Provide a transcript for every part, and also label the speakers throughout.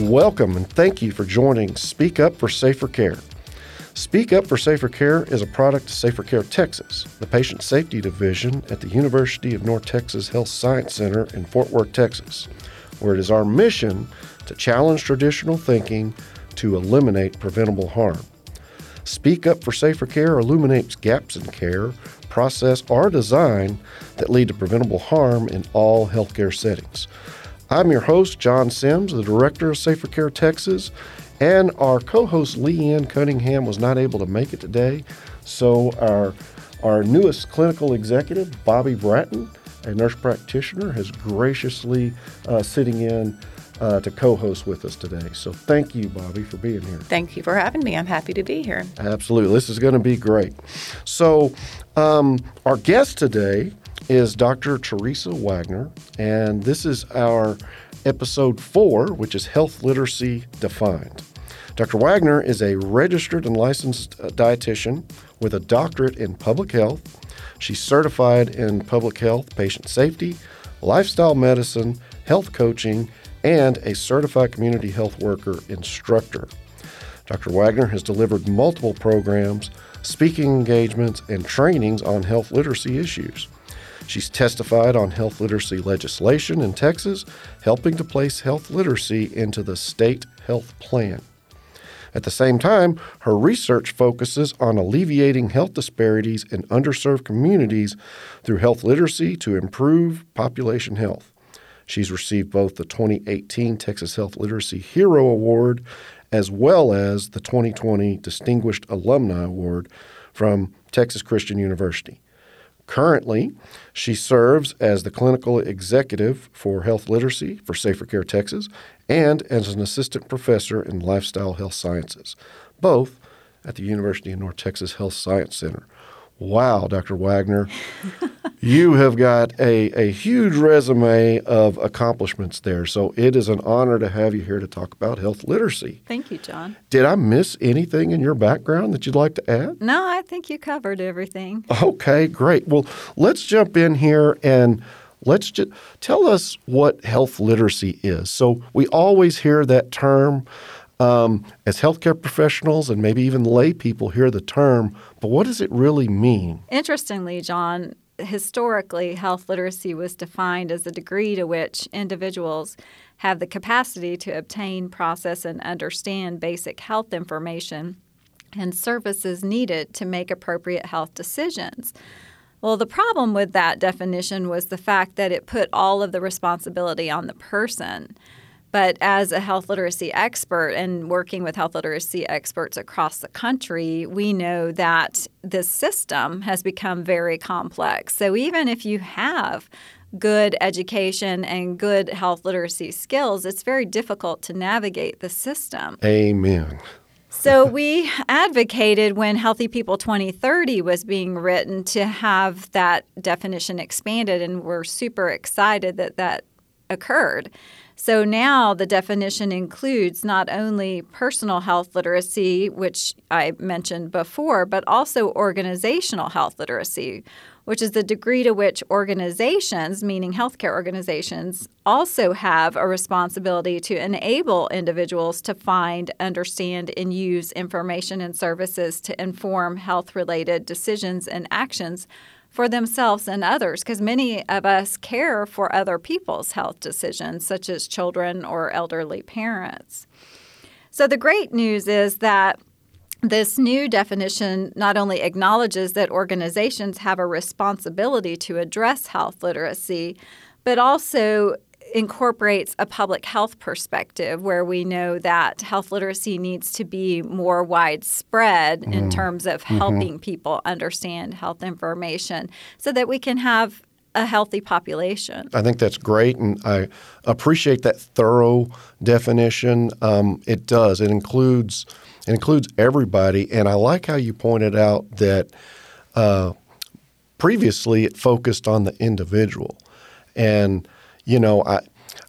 Speaker 1: Welcome and thank you for joining Speak Up for Safer Care. Speak Up for Safer Care is a product of Safer Care Texas, the patient safety division at the University of North Texas Health Science Center in Fort Worth, Texas, where it is our mission to challenge traditional thinking to eliminate preventable harm. Speak Up for Safer Care illuminates gaps in care, process, or design that lead to preventable harm in all healthcare settings. I'm your host, John Sims, the director of Safer Care Texas, and our co-host Leanne Cunningham was not able to make it today. So our our newest clinical executive, Bobby Bratton, a nurse practitioner, has graciously uh, sitting in uh, to co-host with us today. So thank you, Bobby, for being here.
Speaker 2: Thank you for having me. I'm happy to be here.
Speaker 1: Absolutely, this is going to be great. So um, our guest today is Dr. Teresa Wagner, and this is our episode four, which is Health Literacy Defined. Dr. Wagner is a registered and licensed uh, dietitian with a doctorate in public health. She's certified in public health, patient safety, lifestyle medicine, health coaching, and a certified community health worker instructor. Dr. Wagner has delivered multiple programs, speaking engagements, and trainings on health literacy issues. She's testified on health literacy legislation in Texas, helping to place health literacy into the state health plan. At the same time, her research focuses on alleviating health disparities in underserved communities through health literacy to improve population health. She's received both the 2018 Texas Health Literacy Hero Award as well as the 2020 Distinguished Alumni Award from Texas Christian University. Currently, she serves as the clinical executive for health literacy for Safer Care Texas and as an assistant professor in lifestyle health sciences, both at the University of North Texas Health Science Center. Wow, Dr. Wagner, you have got a, a huge resume of accomplishments there. So it is an honor to have you here to talk about health literacy.
Speaker 2: Thank you, John.
Speaker 1: Did I miss anything in your background that you'd like to add?
Speaker 2: No, I think you covered everything.
Speaker 1: Okay, great. Well, let's jump in here and let's just tell us what health literacy is. So we always hear that term um, as healthcare professionals and maybe even lay people hear the term, but what does it really mean?
Speaker 2: Interestingly, John, historically, health literacy was defined as the degree to which individuals have the capacity to obtain, process, and understand basic health information and services needed to make appropriate health decisions. Well, the problem with that definition was the fact that it put all of the responsibility on the person. But as a health literacy expert and working with health literacy experts across the country, we know that this system has become very complex. So even if you have good education and good health literacy skills, it's very difficult to navigate the system.
Speaker 1: Amen.
Speaker 2: so we advocated when Healthy People 2030 was being written to have that definition expanded, and we're super excited that that occurred. So now the definition includes not only personal health literacy, which I mentioned before, but also organizational health literacy, which is the degree to which organizations, meaning healthcare organizations, also have a responsibility to enable individuals to find, understand, and use information and services to inform health related decisions and actions for themselves and others because many of us care for other people's health decisions, such as children or elderly parents. So, the great news is that this new definition not only acknowledges that organizations have a responsibility to address health literacy, but also incorporates a public health perspective where we know that health literacy needs to be more widespread mm. in terms of mm-hmm. helping mm-hmm. people understand health information so that we can have a healthy population.
Speaker 1: I think that's great, and I appreciate that thorough definition. Um, it does. It includes it includes everybody, and I like how you pointed out that uh, previously it focused on the individual, and you know, I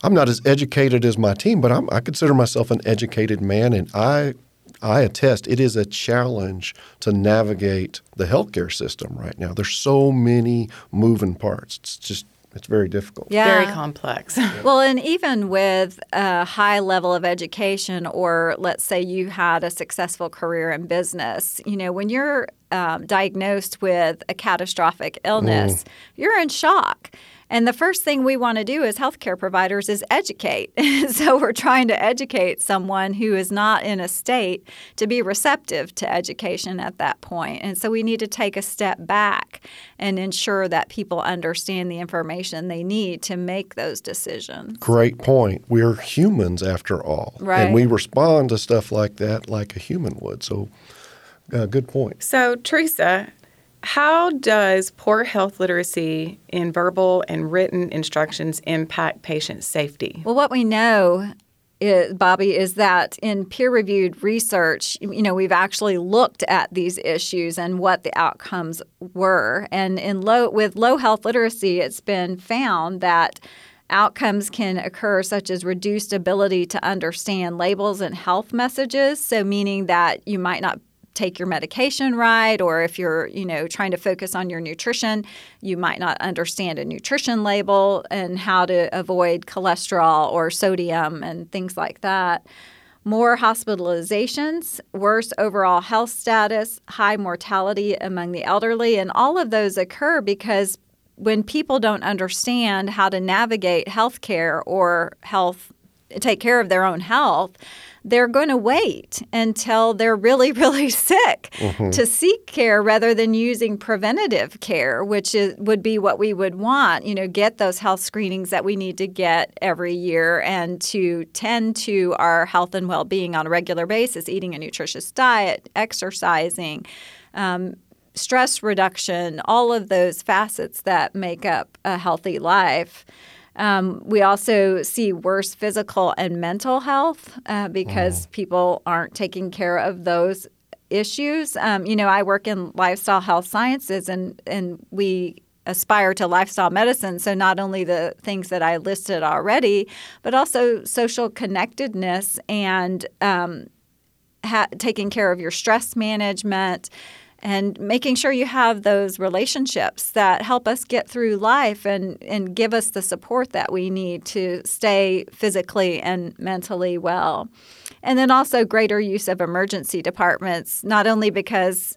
Speaker 1: I'm not as educated as my team, but I'm, I consider myself an educated man, and I I attest it is a challenge to navigate the healthcare system right now. There's so many moving parts. It's just It's very difficult.
Speaker 2: Yeah.
Speaker 3: Very complex.
Speaker 2: Well, and even with a high level of education, or let's say you had a successful career in business, you know, when you're um, diagnosed with a catastrophic illness, you're in shock. And the first thing we want to do as healthcare providers is educate. so we're trying to educate someone who is not in a state to be receptive to education at that point. And so we need to take a step back and ensure that people understand the information they need to make those decisions.
Speaker 1: Great point. We're humans after all.
Speaker 2: Right.
Speaker 1: And we respond to stuff like that like a human would. So, uh, good point.
Speaker 3: So, Teresa, how does poor health literacy in verbal and written instructions impact patient safety?
Speaker 2: Well, what we know, is, Bobby, is that in peer-reviewed research, you know, we've actually looked at these issues and what the outcomes were. And in low with low health literacy, it's been found that outcomes can occur such as reduced ability to understand labels and health messages so meaning that you might not take your medication right or if you're you know trying to focus on your nutrition you might not understand a nutrition label and how to avoid cholesterol or sodium and things like that. More hospitalizations, worse overall health status, high mortality among the elderly, and all of those occur because when people don't understand how to navigate healthcare or health take care of their own health, they're going to wait until they're really, really sick to seek care rather than using preventative care, which is, would be what we would want. You know, get those health screenings that we need to get every year and to tend to our health and well being on a regular basis, eating a nutritious diet, exercising. Um, stress reduction, all of those facets that make up a healthy life. Um, we also see worse physical and mental health uh, because people aren't taking care of those issues. Um, you know, I work in lifestyle health sciences, and and we aspire to lifestyle medicine. So not only the things that I listed already, but also social connectedness and um, ha- taking care of your stress management and making sure you have those relationships that help us get through life and, and give us the support that we need to stay physically and mentally well. And then also greater use of emergency departments, not only because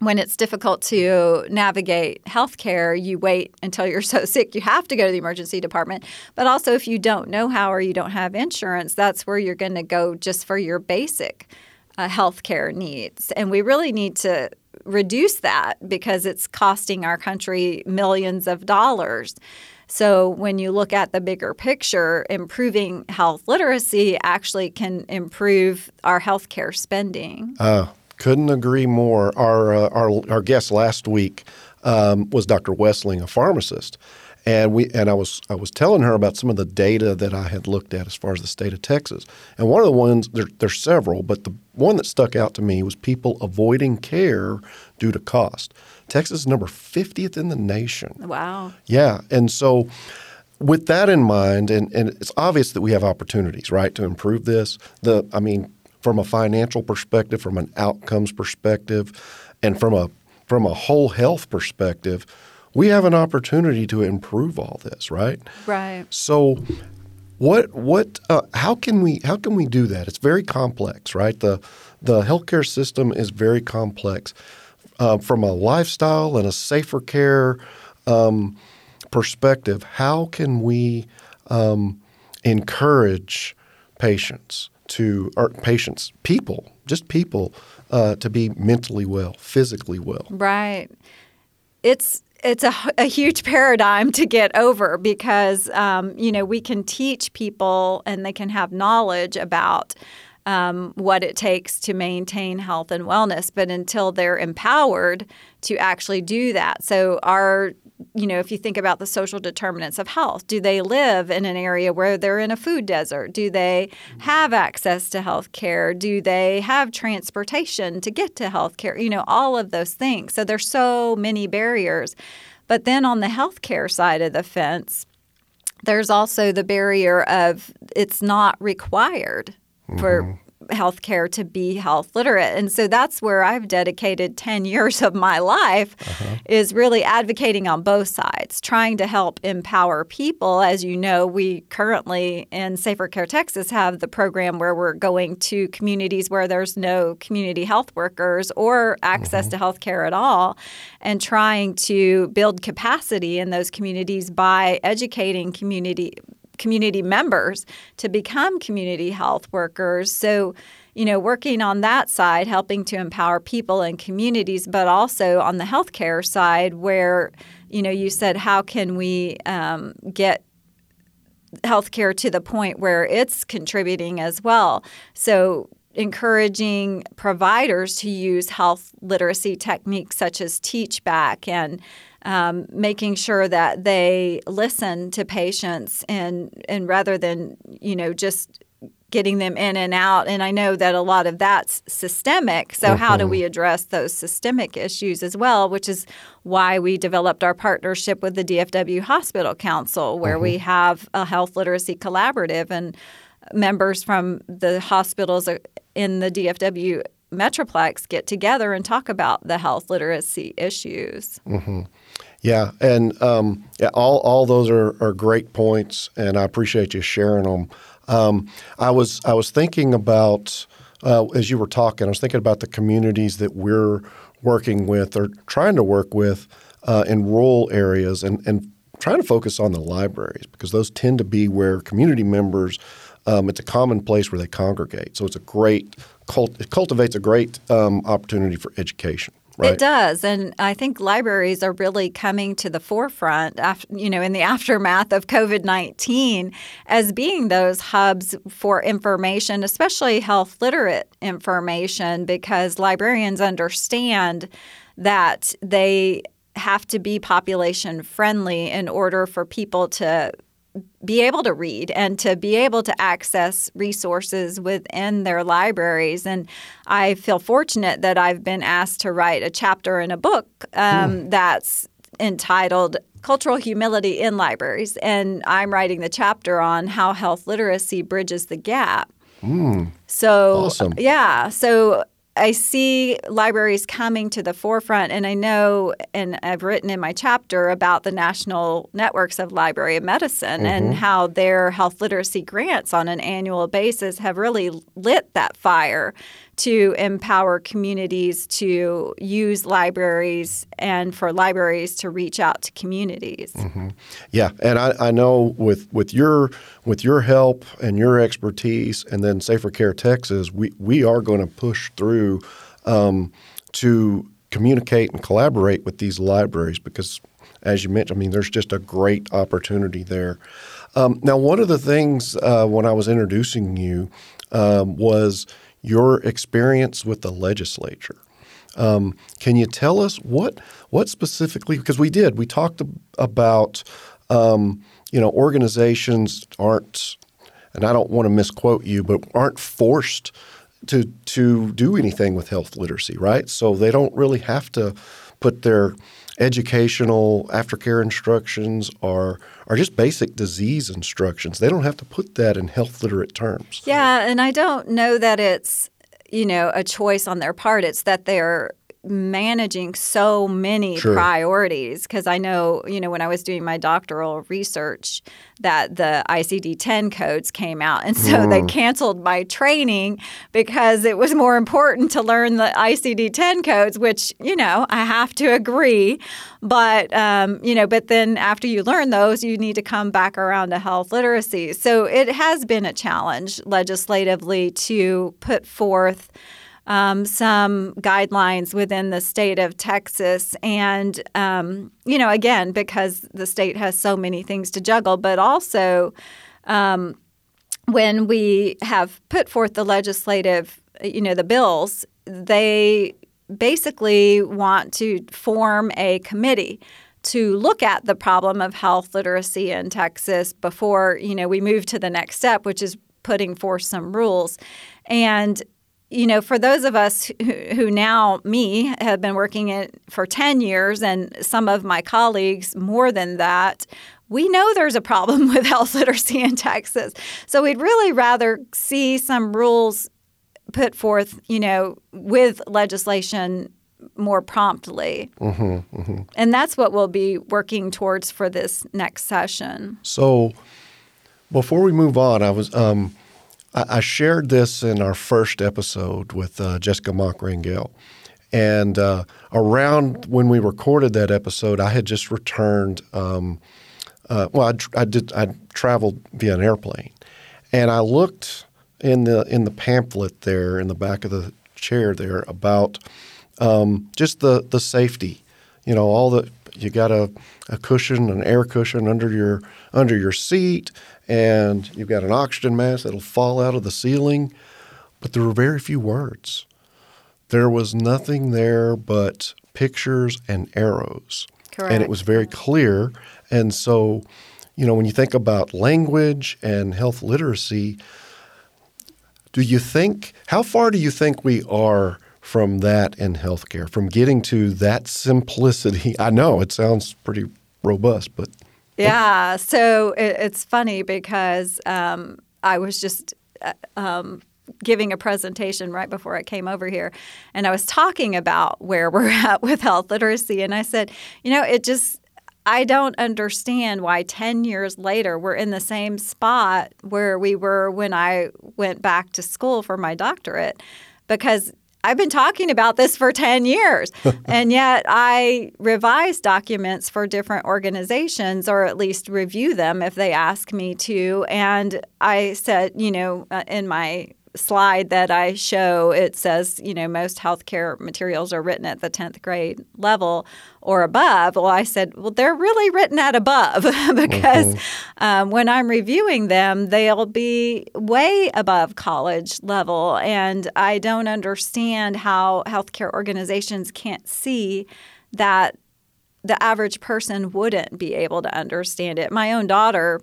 Speaker 2: when it's difficult to navigate healthcare, you wait until you're so sick you have to go to the emergency department. But also, if you don't know how or you don't have insurance, that's where you're going to go just for your basic uh, healthcare needs. And we really need to reduce that because it's costing our country millions of dollars. So when you look at the bigger picture, improving health literacy actually can improve our healthcare spending.
Speaker 1: Uh, couldn't agree more. Our, uh, our, our guest last week um, was Dr. Wessling, a pharmacist. And we and I was I was telling her about some of the data that I had looked at as far as the state of Texas. And one of the ones there, there's several, but the one that stuck out to me was people avoiding care due to cost. Texas is number 50th in the nation.
Speaker 2: Wow.
Speaker 1: Yeah, and so with that in mind, and, and it's obvious that we have opportunities, right, to improve this. The I mean, from a financial perspective, from an outcomes perspective, and from a from a whole health perspective, we have an opportunity to improve all this, right?
Speaker 2: Right.
Speaker 1: So, what what uh, how can we how can we do that? It's very complex, right? The the healthcare system is very complex uh, from a lifestyle and a safer care um, perspective. How can we um, encourage patients to or patients people just people uh, to be mentally well, physically well?
Speaker 2: Right. It's it's a, a huge paradigm to get over because um, you know we can teach people and they can have knowledge about um, what it takes to maintain health and wellness, but until they're empowered to actually do that. So our you know, if you think about the social determinants of health, do they live in an area where they're in a food desert? Do they have access to health care? Do they have transportation to get to health care? You know, all of those things. So there's so many barriers. But then on the healthcare side of the fence, there's also the barrier of it's not required for mm-hmm. Healthcare to be health literate. And so that's where I've dedicated 10 years of my life uh-huh. is really advocating on both sides, trying to help empower people. As you know, we currently in Safer Care Texas have the program where we're going to communities where there's no community health workers or access mm-hmm. to health care at all and trying to build capacity in those communities by educating community community members to become community health workers. So, you know, working on that side, helping to empower people and communities, but also on the healthcare side, where, you know, you said, how can we um, get healthcare to the point where it's contributing as well? So, encouraging providers to use health literacy techniques such as teach back and um, making sure that they listen to patients and and rather than you know just getting them in and out and i know that a lot of that's systemic so mm-hmm. how do we mm-hmm. address those systemic issues as well which is why we developed our partnership with the dfw hospital council where mm-hmm. we have a health literacy collaborative and members from the hospitals in the dfw metroplex get together and talk about the health literacy issues
Speaker 1: mm-hmm. Yeah, and um, yeah, all all those are, are great points, and I appreciate you sharing them. Um, I was I was thinking about uh, as you were talking, I was thinking about the communities that we're working with or trying to work with uh, in rural areas, and and trying to focus on the libraries because those tend to be where community members. Um, it's a common place where they congregate, so it's a great it cultivates a great um, opportunity for education. Right.
Speaker 2: It does, and I think libraries are really coming to the forefront, after, you know, in the aftermath of COVID nineteen, as being those hubs for information, especially health literate information, because librarians understand that they have to be population friendly in order for people to be able to read and to be able to access resources within their libraries. And I feel fortunate that I've been asked to write a chapter in a book um, mm. that's entitled Cultural Humility in Libraries. And I'm writing the chapter on how health literacy bridges the gap.
Speaker 1: Mm.
Speaker 2: So,
Speaker 1: awesome.
Speaker 2: yeah. So I see libraries coming to the forefront, and I know, and I've written in my chapter about the National Networks of Library of Medicine mm-hmm. and how their health literacy grants on an annual basis have really lit that fire to empower communities to use libraries and for libraries to reach out to communities.
Speaker 1: Mm-hmm. Yeah, and I, I, know with with your with your help and your expertise, and then Safer Care Texas, we we are going to push through um, to communicate and collaborate with these libraries because, as you mentioned, I mean, there's just a great opportunity there. Um, now, one of the things uh, when I was introducing you um, was your experience with the legislature. Um, can you tell us what what specifically? Because we did. We talked about um, you know organizations aren't, and I don't want to misquote you, but aren't forced to to do anything with health literacy, right? So they don't really have to put their educational aftercare instructions or are just basic disease instructions. They don't have to put that in health literate terms.
Speaker 2: Yeah, and I don't know that it's you know a choice on their part. It's that they're managing so many sure. priorities because I know, you know, when I was doing my doctoral research that the ICD-10 codes came out and so mm. they canceled my training because it was more important to learn the ICD-10 codes which, you know, I have to agree, but um, you know, but then after you learn those, you need to come back around to health literacy. So it has been a challenge legislatively to put forth um, some guidelines within the state of Texas. And, um, you know, again, because the state has so many things to juggle, but also um, when we have put forth the legislative, you know, the bills, they basically want to form a committee to look at the problem of health literacy in Texas before you know we move to the next step, which is putting forth some rules. And you know, for those of us who, who, now, me, have been working it for 10 years, and some of my colleagues more than that, we know there's a problem with health literacy in Texas. So we'd really rather see some rules put forth, you know, with legislation more promptly. And that's what we'll be working towards for this next session.
Speaker 1: So, before we move on, I was um, I, I shared this in our first episode with uh, Jessica Mock Rangel, and uh, around when we recorded that episode, I had just returned. Um, uh, well, I, I did. I traveled via an airplane, and I looked in the in the pamphlet there in the back of the chair there about um, just the the safety. You know, all the you got a, a cushion, an air cushion under your under your seat, and you've got an oxygen mask that'll fall out of the ceiling. But there were very few words. There was nothing there but pictures and arrows. And it was very clear. And so, you know, when you think about language and health literacy, do you think, how far do you think we are from that in healthcare, from getting to that simplicity? I know it sounds pretty robust, but
Speaker 2: Yeah. So it, it's funny because um, I was just uh, um, giving a presentation right before I came over here, and I was talking about where we're at with health literacy, and I said, you know, it just. I don't understand why 10 years later we're in the same spot where we were when I went back to school for my doctorate because I've been talking about this for 10 years. and yet I revise documents for different organizations or at least review them if they ask me to. And I said, you know, uh, in my slide that I show, it says, you know, most healthcare materials are written at the 10th grade level or above. Well, I said, well, they're really written at above because um, when I'm reviewing them, they'll be way above college level. And I don't understand how healthcare organizations can't see that the average person wouldn't be able to understand it. My own daughter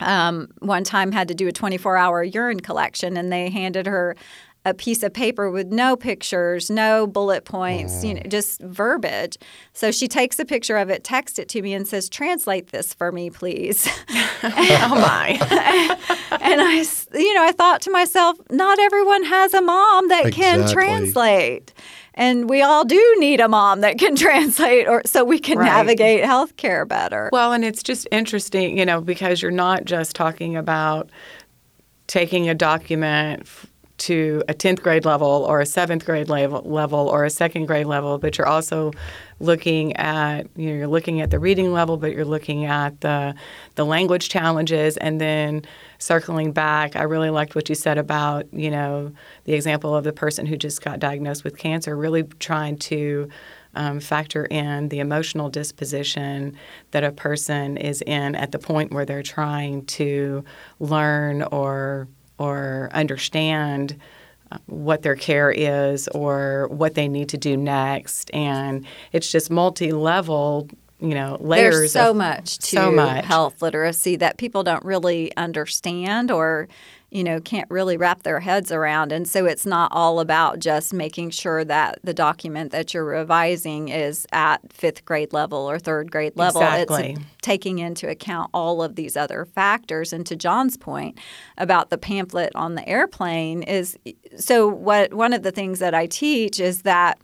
Speaker 2: um, one time had to do a 24 hour urine collection and they handed her a piece of paper with no pictures, no bullet points, you know, just verbiage. So she takes a picture of it, texts it to me, and says, "Translate this for me, please."
Speaker 3: oh my.
Speaker 2: and I, you know, I thought to myself, not everyone has a mom that can translate. And we all do need a mom that can translate or so we can
Speaker 3: Right.
Speaker 2: navigate healthcare better.
Speaker 3: Well, and it's just interesting, you know, because you're not just talking about taking a document to a 10th grade level or a 7th grade level, level or a second grade level, but you're also looking at, you know, you're looking at the reading level, but you're looking at the, the language challenges and then circling back. I really liked what you said about, you know, the example of the person who just got diagnosed with cancer, really trying to um, factor in the emotional disposition that a person is in at the point where they're trying to learn or or understand uh, what their care is or what they need to do next and it's just multi-level you know layers
Speaker 2: There's so
Speaker 3: of-
Speaker 2: much to
Speaker 3: so much.
Speaker 2: health literacy that people don't really understand or you know can't really wrap their heads around and so it's not all about just making sure that the document that you're revising is at fifth grade level or third grade level
Speaker 3: Exactly.
Speaker 2: it's taking into account all of these other factors and to john's point about the pamphlet on the airplane is so what one of the things that i teach is that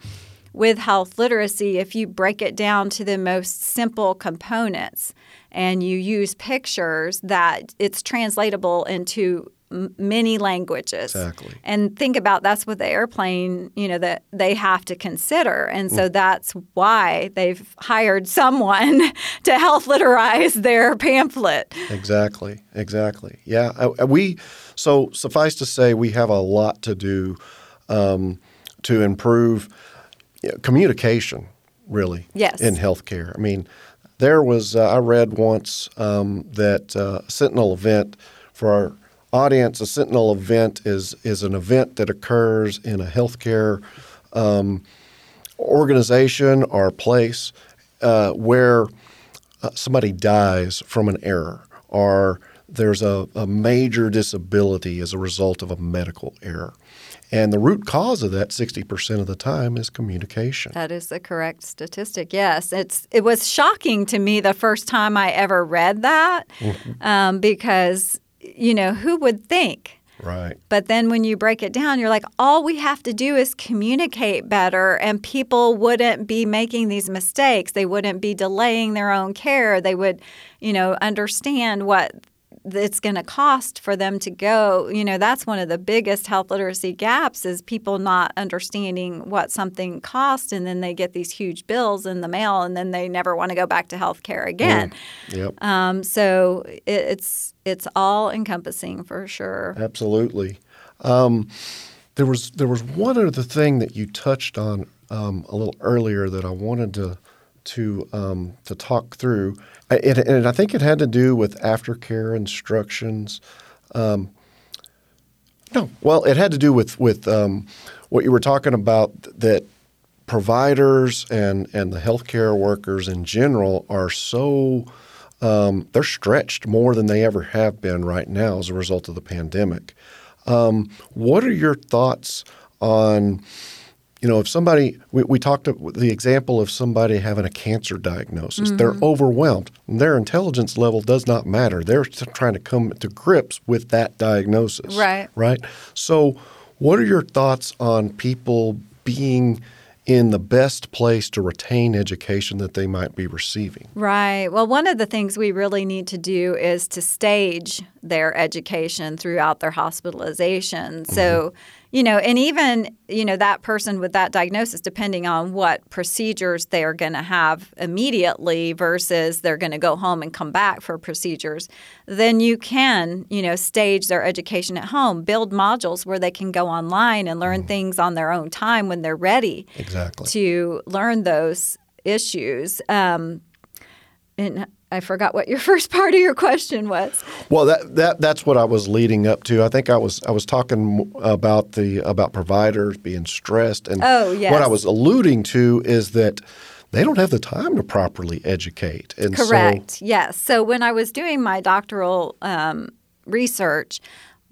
Speaker 2: with health literacy, if you break it down to the most simple components and you use pictures, that it's translatable into many languages.
Speaker 1: Exactly.
Speaker 2: And think about that's what the airplane, you know, that they have to consider. And so that's why they've hired someone to health literize their pamphlet.
Speaker 1: Exactly. Exactly. Yeah. Uh, we so suffice to say, we have a lot to do um, to improve you know, communication. Really.
Speaker 2: Yes.
Speaker 1: In healthcare, I mean, there was uh, I read once um, that uh, Sentinel event for our audience. A Sentinel event is is an event that occurs in a healthcare um, organization or place uh, where uh, somebody dies from an error or there's a, a major disability as a result of a medical error. And the root cause of that 60% of the time is communication.
Speaker 2: That is the correct statistic. Yes, it's it was shocking to me the first time I ever read that, um, because you know who would think
Speaker 1: Right.
Speaker 2: But then when you break it down, you're like, all we have to do is communicate better, and people wouldn't be making these mistakes. They wouldn't be delaying their own care. They would, you know, understand what it's going to cost for them to go. You know, that's one of the biggest health literacy gaps is people not understanding what something costs, and then they get these huge bills in the mail, and then they never want to go back to health care again.
Speaker 1: Mm. Yep.
Speaker 2: Um, so it, it's it's all encompassing for sure.
Speaker 1: Absolutely. Um, there was there was one other thing that you touched on um, a little earlier that I wanted to to um, to talk through, and I think it had to do with aftercare instructions. Um, no, well, it had to do with with um, what you were talking about that providers and and the healthcare workers in general are so um, they're stretched more than they ever have been right now as a result of the pandemic. Um, what are your thoughts on you know, if somebody, we, we talked the example of somebody having a cancer diagnosis, mm-hmm. they're overwhelmed. Their intelligence level does not matter. They're trying to come to grips with that diagnosis.
Speaker 2: Right.
Speaker 1: Right. So, what are your thoughts on people being in the best place to retain education that they might be receiving.
Speaker 2: Right. Well, one of the things we really need to do is to stage their education throughout their hospitalization. Mm-hmm. So, you know, and even, you know, that person with that diagnosis, depending on what procedures they are going to have immediately versus they're going to go home and come back for procedures, then you can, you know, stage their education at home, build modules where they can go online and learn mm. things on their own time when they're ready
Speaker 1: exactly.
Speaker 2: to learn those issues. Um, and I forgot what your first part of your question was.
Speaker 1: Well, that, that that's what I was leading up to. I think I was I was talking about the about providers being stressed, and
Speaker 2: oh, yes.
Speaker 1: what I was alluding to is that they don't have the time to properly educate. And
Speaker 2: Correct.
Speaker 1: So,
Speaker 2: yes. So when I was doing my doctoral um, research,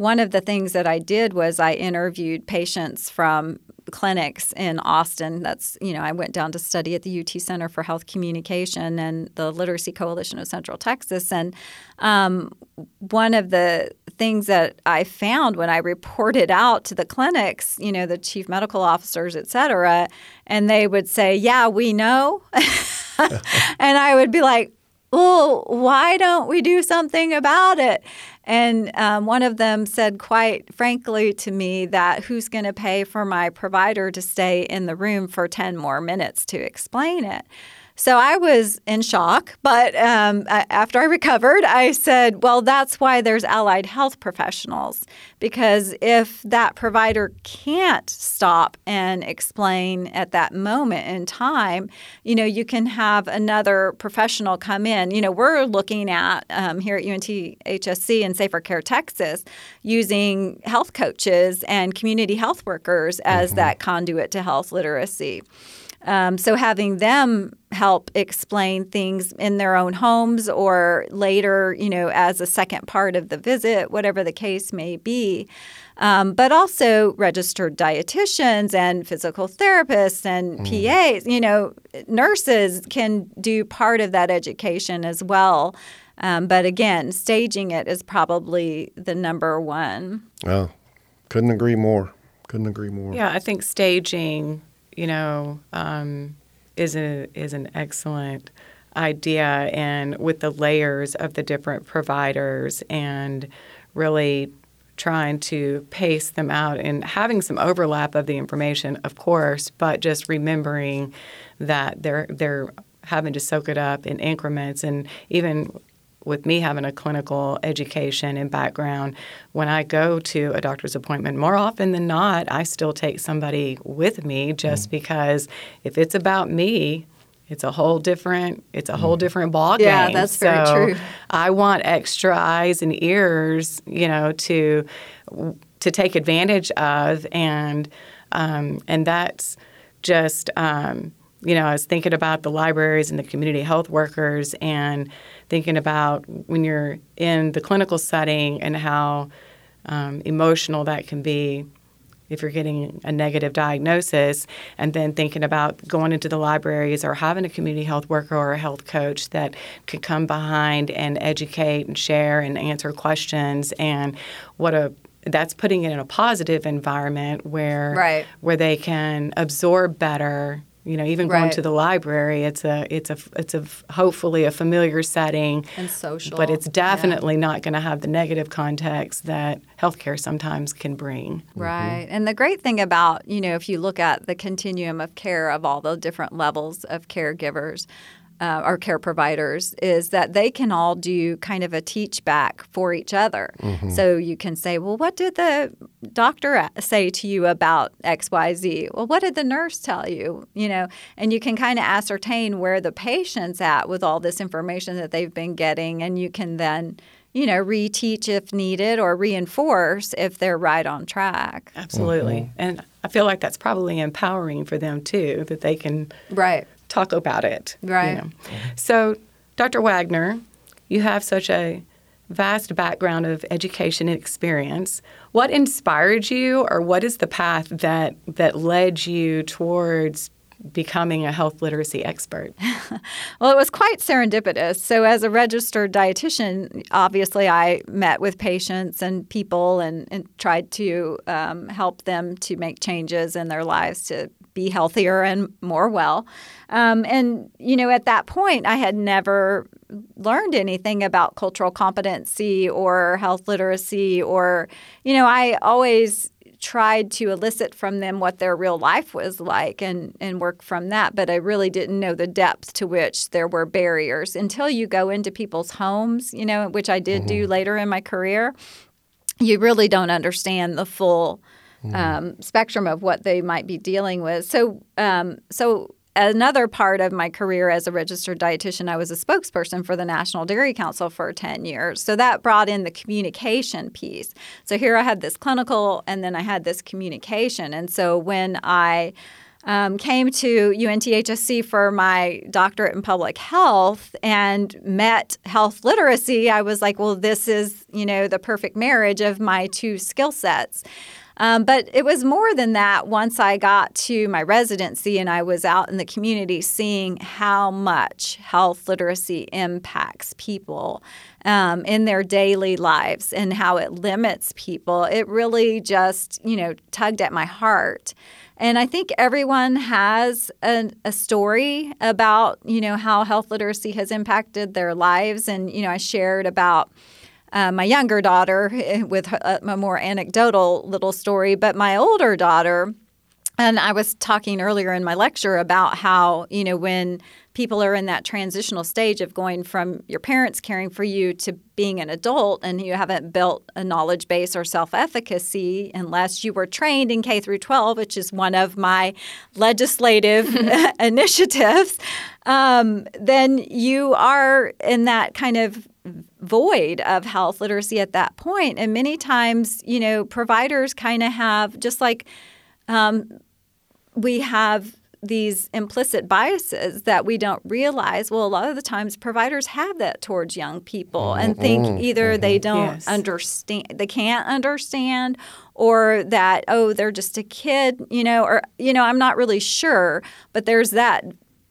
Speaker 2: one of the things that I did was I interviewed patients from clinics in Austin. That's, you know, I went down to study at the UT Center for Health Communication and the Literacy Coalition of Central Texas. And um, one of the things that I found when I reported out to the clinics, you know, the chief medical officers, et cetera, and they would say, Yeah, we know. and I would be like, well, why don't we do something about it? And um, one of them said, quite frankly, to me, that who's going to pay for my provider to stay in the room for 10 more minutes to explain it? So I was in shock. But um, after I recovered, I said, well, that's why there's allied health professionals. Because if that provider can't stop and explain at that moment in time, you know, you can have another professional come in. You know, we're looking at um, here at UNT HSC and Safer Care Texas using health coaches and community health workers as mm-hmm. that conduit to health literacy. Um, so having them help explain things in their own homes or later, you know, as a second part of the visit, whatever the case may be. Um, but also registered dietitians and physical therapists and mm. PAs, you know, nurses can do part of that education as well. Um, but again, staging it is probably the number one.
Speaker 1: Oh, couldn't agree more. Couldn't agree more.
Speaker 3: Yeah, I think staging you know, um, is a is an excellent idea, and with the layers of the different providers and really trying to pace them out and having some overlap of the information, of course, but just remembering that they're they're having to soak it up in increments and even with me having a clinical education and background, when I go to a doctor's appointment, more often than not, I still take somebody with me just mm. because if it's about me, it's a whole different it's a whole mm. different ball game.
Speaker 2: Yeah, that's
Speaker 3: so
Speaker 2: very true.
Speaker 3: I want extra eyes and ears, you know, to to take advantage of, and um, and that's just um, you know I was thinking about the libraries and the community health workers and thinking about when you're in the clinical setting and how um, emotional that can be if you're getting a negative diagnosis, and then thinking about going into the libraries or having a community health worker or a health coach that could come behind and educate and share and answer questions, and what a that's putting it in a positive environment where
Speaker 2: Right.
Speaker 3: where they can absorb better. You know, even going
Speaker 2: Right.
Speaker 3: to the library, it's a it's a it's a hopefully a familiar setting,
Speaker 2: And social,
Speaker 3: but it's
Speaker 2: yeah.
Speaker 3: definitely not going to have the negative context that healthcare sometimes can bring.
Speaker 2: Right. And the great thing about, you know, if you look at the continuum of care of all the different levels of caregivers uh, or care providers, is that they can all do kind of a teach back for each other. So you can say, well, what did the doctor say to you about XYZ? Well, what did the nurse tell you? You know, and you can kind of ascertain where the patient's at with all this information that they've been getting. And you can then, you know, reteach if needed or reinforce if they're right on track.
Speaker 3: Absolutely, and I feel like that's probably empowering for them too, that they can
Speaker 2: Right.
Speaker 3: Talk about it. you
Speaker 2: Right.
Speaker 3: know. So, Dr. Wagner, you have such a vast background of education and experience. What inspired you, or what is the path that that led you towards becoming a health literacy expert?
Speaker 2: Well, it was quite serendipitous. So, as a registered dietitian, obviously I met with patients and people and, and tried to um, help them to make changes in their lives to be healthier and more well. Um, and, you know, at that point, I had never learned anything about cultural competency or health literacy, or, you know, I always tried to elicit from them what their real life was like and, and work from that. But I really didn't know the depth to which there were barriers until you go into people's homes, you know, which I did do later in my career. You really don't understand the full um, spectrum of what they might be dealing with. So, um, so another part of my career as a registered dietitian, I was a spokesperson for the National Dairy Council for 10 years. So that brought in the communication piece. So here I had this clinical and then I had this communication. And so when I um, came to UNTHSC for my doctorate in public health and met health literacy, I was like, well, this is, you know, the perfect marriage of my two skill sets. Um, but it was more than that once I got to my residency and I was out in the community seeing how much health literacy impacts people um, in their daily lives and how it limits people. It really just, you know, tugged at my heart. And I think everyone has a, a story about, you know, how health literacy has impacted their lives. And, you know, I shared about uh, my younger daughter with a, a more anecdotal little story, but my older daughter, and I was talking earlier in my lecture about how, you know, when people are in that transitional stage of going from your parents caring for you to being an adult and you haven't built a knowledge base or self-efficacy unless you were trained in K through 12, which is one of my legislative initiatives, um, then you are in that kind of void of health literacy at that point. And many times, you know, providers kind of have just like um, we have these implicit biases that we don't realize. Well, a lot of the times providers have that towards young people mm-hmm. and think mm-hmm. either mm-hmm. they don't
Speaker 3: Yes.
Speaker 2: understand, they can't understand, or that, oh, they're just a kid, you know, or, you know, I'm not really sure, but there's that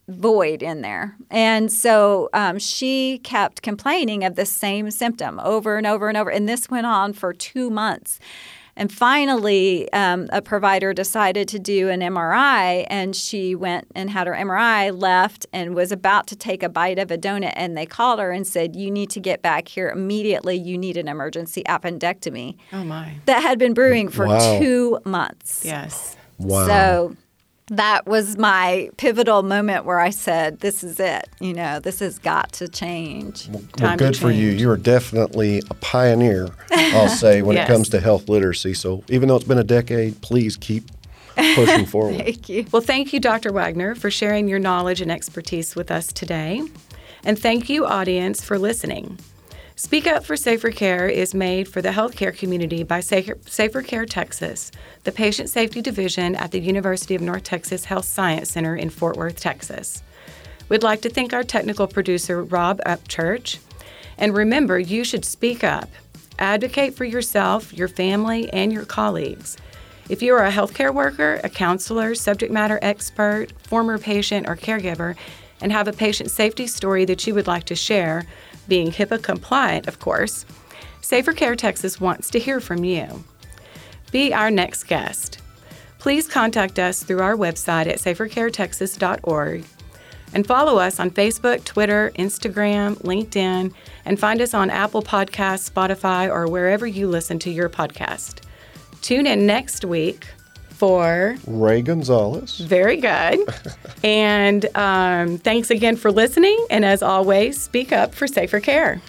Speaker 2: void in there. And so um, she kept complaining of the same symptom over and over and over. And this went on for two months. And finally, um, a provider decided to do an MRI, and she went and had her MRI, left, and was about to take a bite of a donut. And they called her and said, You need to get back here immediately. You need an emergency appendectomy.
Speaker 3: Oh my.
Speaker 2: That had been brewing for
Speaker 1: Wow.
Speaker 2: two months.
Speaker 3: Yes.
Speaker 1: Wow.
Speaker 2: So that was my pivotal moment where I said, "This is it. You know, this has got to change."
Speaker 1: Well,
Speaker 3: Time to
Speaker 1: good for you. You are definitely a pioneer, I'll say, when
Speaker 3: Yes.
Speaker 1: it comes to health literacy. So even though it's been a decade, please keep pushing forward.
Speaker 2: Thank you.
Speaker 3: Well, thank you, Dr. Wagner, for sharing your knowledge and expertise with us today. And thank you, audience, for listening. Speak Up for Safer Care is made for the healthcare community by Safer, Care Texas, the patient safety division at the University of North Texas Health Science Center in Fort Worth, Texas. We'd like to thank our technical producer, Rob Upchurch. And remember, you should speak up. Advocate for yourself, your family, and your colleagues. If you are a healthcare worker, a counselor, subject matter expert, former patient, or caregiver, and have a patient safety story that you would like to share, being HIPAA compliant, of course, Safer Care Texas wants to hear from you. be our next guest. Please contact us through our website at safercaretexas.org and follow us on Facebook, Twitter, Instagram, LinkedIn, and find us on Apple Podcasts, Spotify, or wherever you listen to your podcast. Tune in next week for
Speaker 1: Ray Gonzalez.
Speaker 3: very good. and um, thanks again for listening. And as always, speak up for safer care.